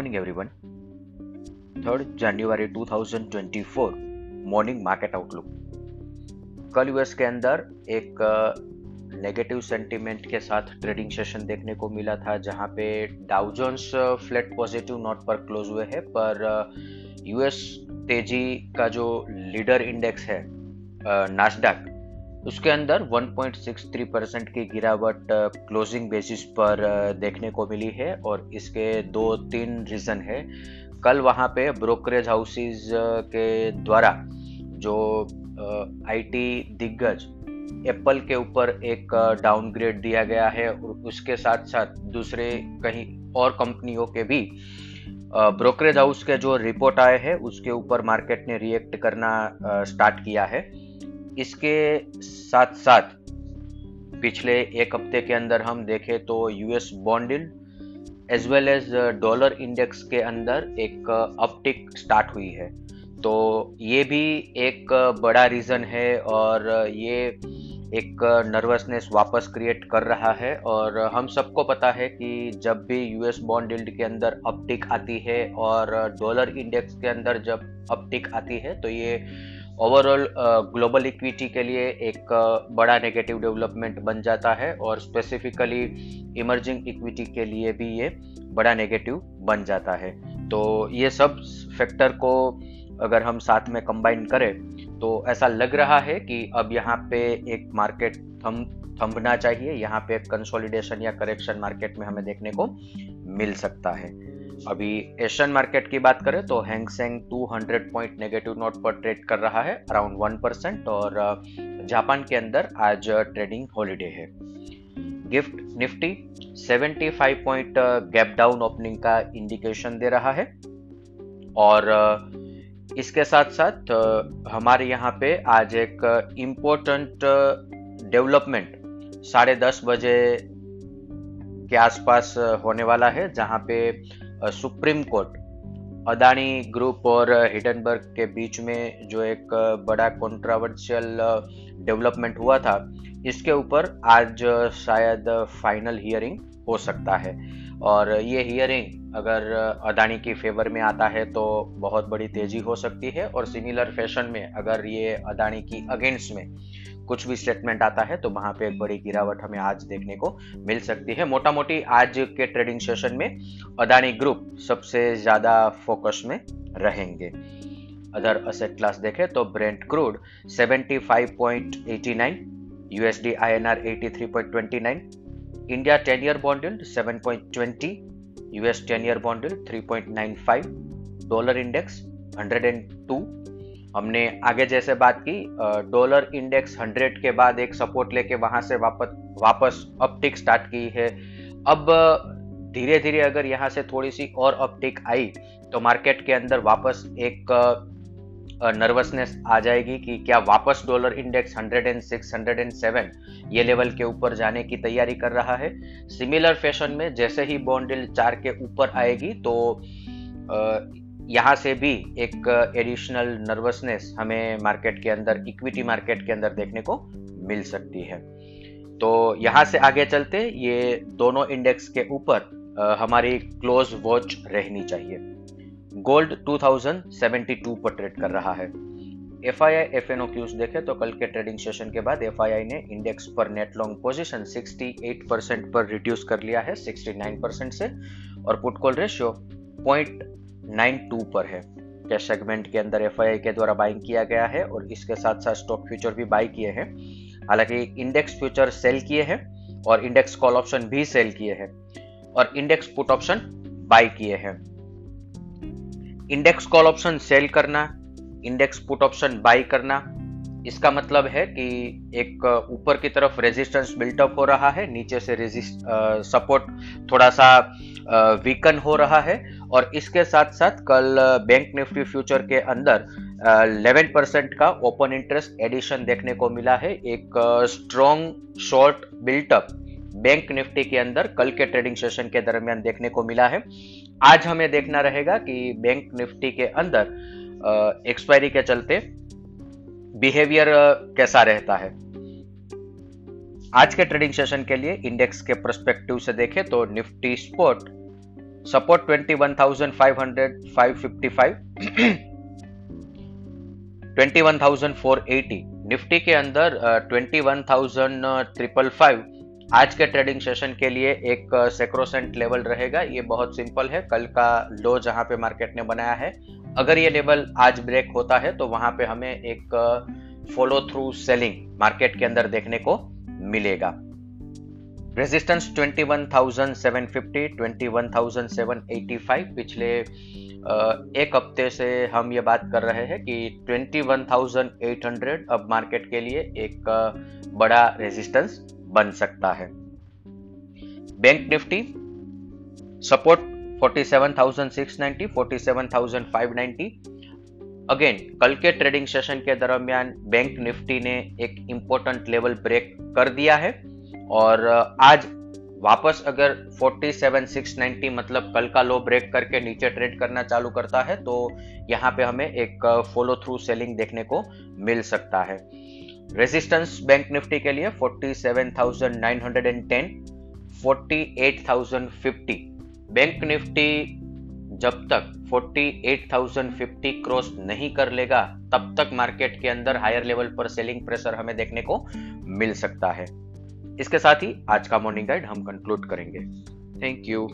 morning, everyone. 3rd जनवरी 2024 morning market outlook कल US के अंदर एक नेगेटिव सेंटीमेंट के साथ ट्रेडिंग सेशन देखने को मिला था जहाँ पे Dow Jones flat positive note पर क्लोज हुए हैं पर यूएस तेज़ी का जो लीडर इंडेक्स है नास्डाक उसके अंदर 1.63 परसेंट की गिरावट क्लोजिंग बेसिस पर देखने को मिली है और इसके दो तीन रीजन है। कल वहाँ पे ब्रोकरेज हाउसेज के द्वारा जो आईटी दिग्गज एप्पल के ऊपर एक डाउनग्रेड दिया गया है और उसके साथ साथ दूसरे कहीं और कंपनियों के भी ब्रोकरेज हाउस के जो रिपोर्ट आए हैं, उसके ऊपर मार्केट ने रिएक्ट करना स्टार्ट किया है। इसके साथ साथ पिछले एक हफ़्ते के अंदर हम देखें तो US bond yield as well as dollar index के अंदर एक अपटिक स्टार्ट हुई है। तो ये भी एक बड़ा रीज़न है और ये एक नर्वसनेस वापस क्रिएट कर रहा है और हम सबको पता है कि जब भी यूएस बॉन्ड डील्ड के अंदर अपटिक आती है और डॉलर इंडेक्स के अंदर जब अपटिक आती है तो ये ओवरऑल ग्लोबल इक्विटी के लिए एक uh, बड़ा नेगेटिव डेवलपमेंट बन जाता है और स्पेसिफिकली इमर्जिंग इक्विटी के लिए भी ये बड़ा नेगेटिव बन जाता है। तो ये सब फैक्टर को अगर हम साथ में कंबाइन करें तो ऐसा लग रहा है कि अब यहाँ पे एक मार्केट थम थमना चाहिए, यहाँ पे कंसोलिडेशन या करेक्शन मार्केट में हमें देखने को मिल सकता है। अभी एशियन मार्केट की बात करें तो Hang Seng 200 point negative note पर ट्रेड कर रहा है अराउंड वन परसेंट और जापान के अंदर आज ट्रेडिंग हॉलीडे है। GIFT Nifty 75 point gap down opening का इंडिकेशन दे रहा है। और इसके साथ साथ हमारे यहाँ पे आज एक इम्पोर्टेंट डेवलपमेंट साढ़े दस बजे के आसपास होने वाला है, जहाँ पे सुप्रीम कोर्ट, अदानी ग्रुप और हिडनबर्ग के बीच में जो एक बड़ा कॉन्ट्रावर्शियल डेवलपमेंट हुआ था, इसके ऊपर आज शायद फाइनल हियरिंग हो सकता है। और ये हियरिंग अगर अदानी की फेवर में आता है तो बहुत बड़ी तेज़ी हो सकती है और सिमिलर फ़ैशन में अगर ये अदानी की अगेंस्ट में कुछ भी स्टेटमेंट आता है तो वहाँ पे एक बड़ी गिरावट हमें आज देखने को मिल सकती है। मोटा मोटी आज के ट्रेडिंग सेशन में अदानी ग्रुप सबसे ज़्यादा फोकस में रहेंगे। अदर असेट क्लास देखें तो Brent crude 75.89 USD INR 83.29 India 10 year bond 7.20 US 10 year bond 3.95 dollar index 102 हमने आगे जैसे बात की डॉलर इंडेक्स 100 के बाद एक सपोर्ट लेके वहाँ से वापस वापस अपटिक स्टार्ट की है। अब धीरे धीरे अगर यहाँ से थोड़ी सी और अपटिक आई तो मार्केट के अंदर वापस एक नर्वसनेस आ जाएगी कि क्या वापस डॉलर इंडेक्स 106, 107 ये लेवल के ऊपर जाने की तैयारी कर रहा है। सिमिलर फ़ैशन में जैसे ही बॉन्डिल चार के ऊपर आएगी तो यहाँ से भी एक एडिशनल नर्वसनेस हमें मार्केट के अंदर इक्विटी मार्केट के अंदर देखने को मिल सकती है। तो यहाँ से आगे चलते ये दोनों इंडेक्स के ऊपर हमारी क्लोज वॉच रहनी चाहिए। गोल्ड 2072 पर ट्रेड कर रहा है। F I I F N O cues देखे तो कल के ट्रेडिंग सेशन के बाद एफ़ आई आई ने इंडेक्स पर नेट लॉन्ग पोजीशन 68 परसेंट पर रिड्यूस कर लिया है 69 परसेंट से, और put call ratio point nine two पर है। कैश सेगमेंट के अंदर एफ़ आई आई के द्वारा बाइंग किया गया है और इसके साथ साथ स्टॉक फ्यूचर भी बाई किए हैं। हालाँकि इंडेक्स फ्यूचर सेल किए हैं और इंडेक्स कॉल ऑप्शन भी सेल किए हैं और इंडेक्स पुट ऑप्शन बाई किए हैं। इंडेक्स कॉल ऑप्शन सेल करना इंडेक्स पुट ऑप्शन बाई करना। इसका मतलब है कि एक ऊपर की तरफ़ रेजिस्टेंस बिल्टअप हो रहा है, नीचे से रेजिस्ट सपोर्ट थोड़ा सा वीकन हो रहा है। और इसके साथ साथ कल बैंक निफ्टी फ्यूचर के अंदर 11 परसेंट का ओपन इंटरेस्ट एडिशन देखने को मिला है। एक strong short buildup bank Nifty के अंदर कल के ट्रेडिंग सेशन के दरमियान देखने को मिला है। आज हमें देखना रहेगा कि बैंक निफ्टी के अंदर एक्सपायरी के चलते बिहेवियर कैसा रहता है। आज के ट्रेडिंग सेशन के लिए इंडेक्स के प्रस्पेक्टिव से देखें तो निफ्टी स्पोर्ट सपोर्ट 21,500 555 21,480 निफ्टी के अंदर twenty one thousand triple five आज के ट्रेडिंग सेशन के लिए एक सेक्रोसेंट लेवल रहेगा। ये बहुत सिंपल है। कल का लो जहाँ पे मार्केट ने बनाया है। अगर ये लेवल आज ब्रेक होता है तो वहाँ पे हमें एक फॉलो थ्रू सेलिंग मार्केट के अंदर देखने को मिलेगा। रेजिस्टेंस 21,750, 21,785 पिछले एक हफ़्ते से हम ये बात कर रहे हैं कि 21,800 अब मार्केट के लिए एक बड़ा रेजिस्टेंस बन सकता है। बैंक निफ्टी सपोर्ट 47,690, 47,590 अगेन कल के ट्रेडिंग सेशन के दरमियान बैंक निफ्टी ने एक इंपॉर्टेंट लेवल ब्रेक कर दिया है। और आज वापस अगर 47,690 मतलब कल का लो ब्रेक करके नीचे ट्रेड करना चालू करता है तो यहाँ पे हमें एक फॉलो थ्रू सेलिंग देखने को मिल सकता है। रेजिस्टेंस बैंक निफ्टी के लिए 47,910 48,050 बैंक निफ्टी जब तक 48,050 क्रॉस नहीं कर लेगा तब तक मार्केट के अंदर हायर लेवल पर सेलिंग प्रेशर हमें देखने को मिल सकता है। इसके साथ ही आज का मॉर्निंग गाइड हम कंक्लूड करेंगे। Thank you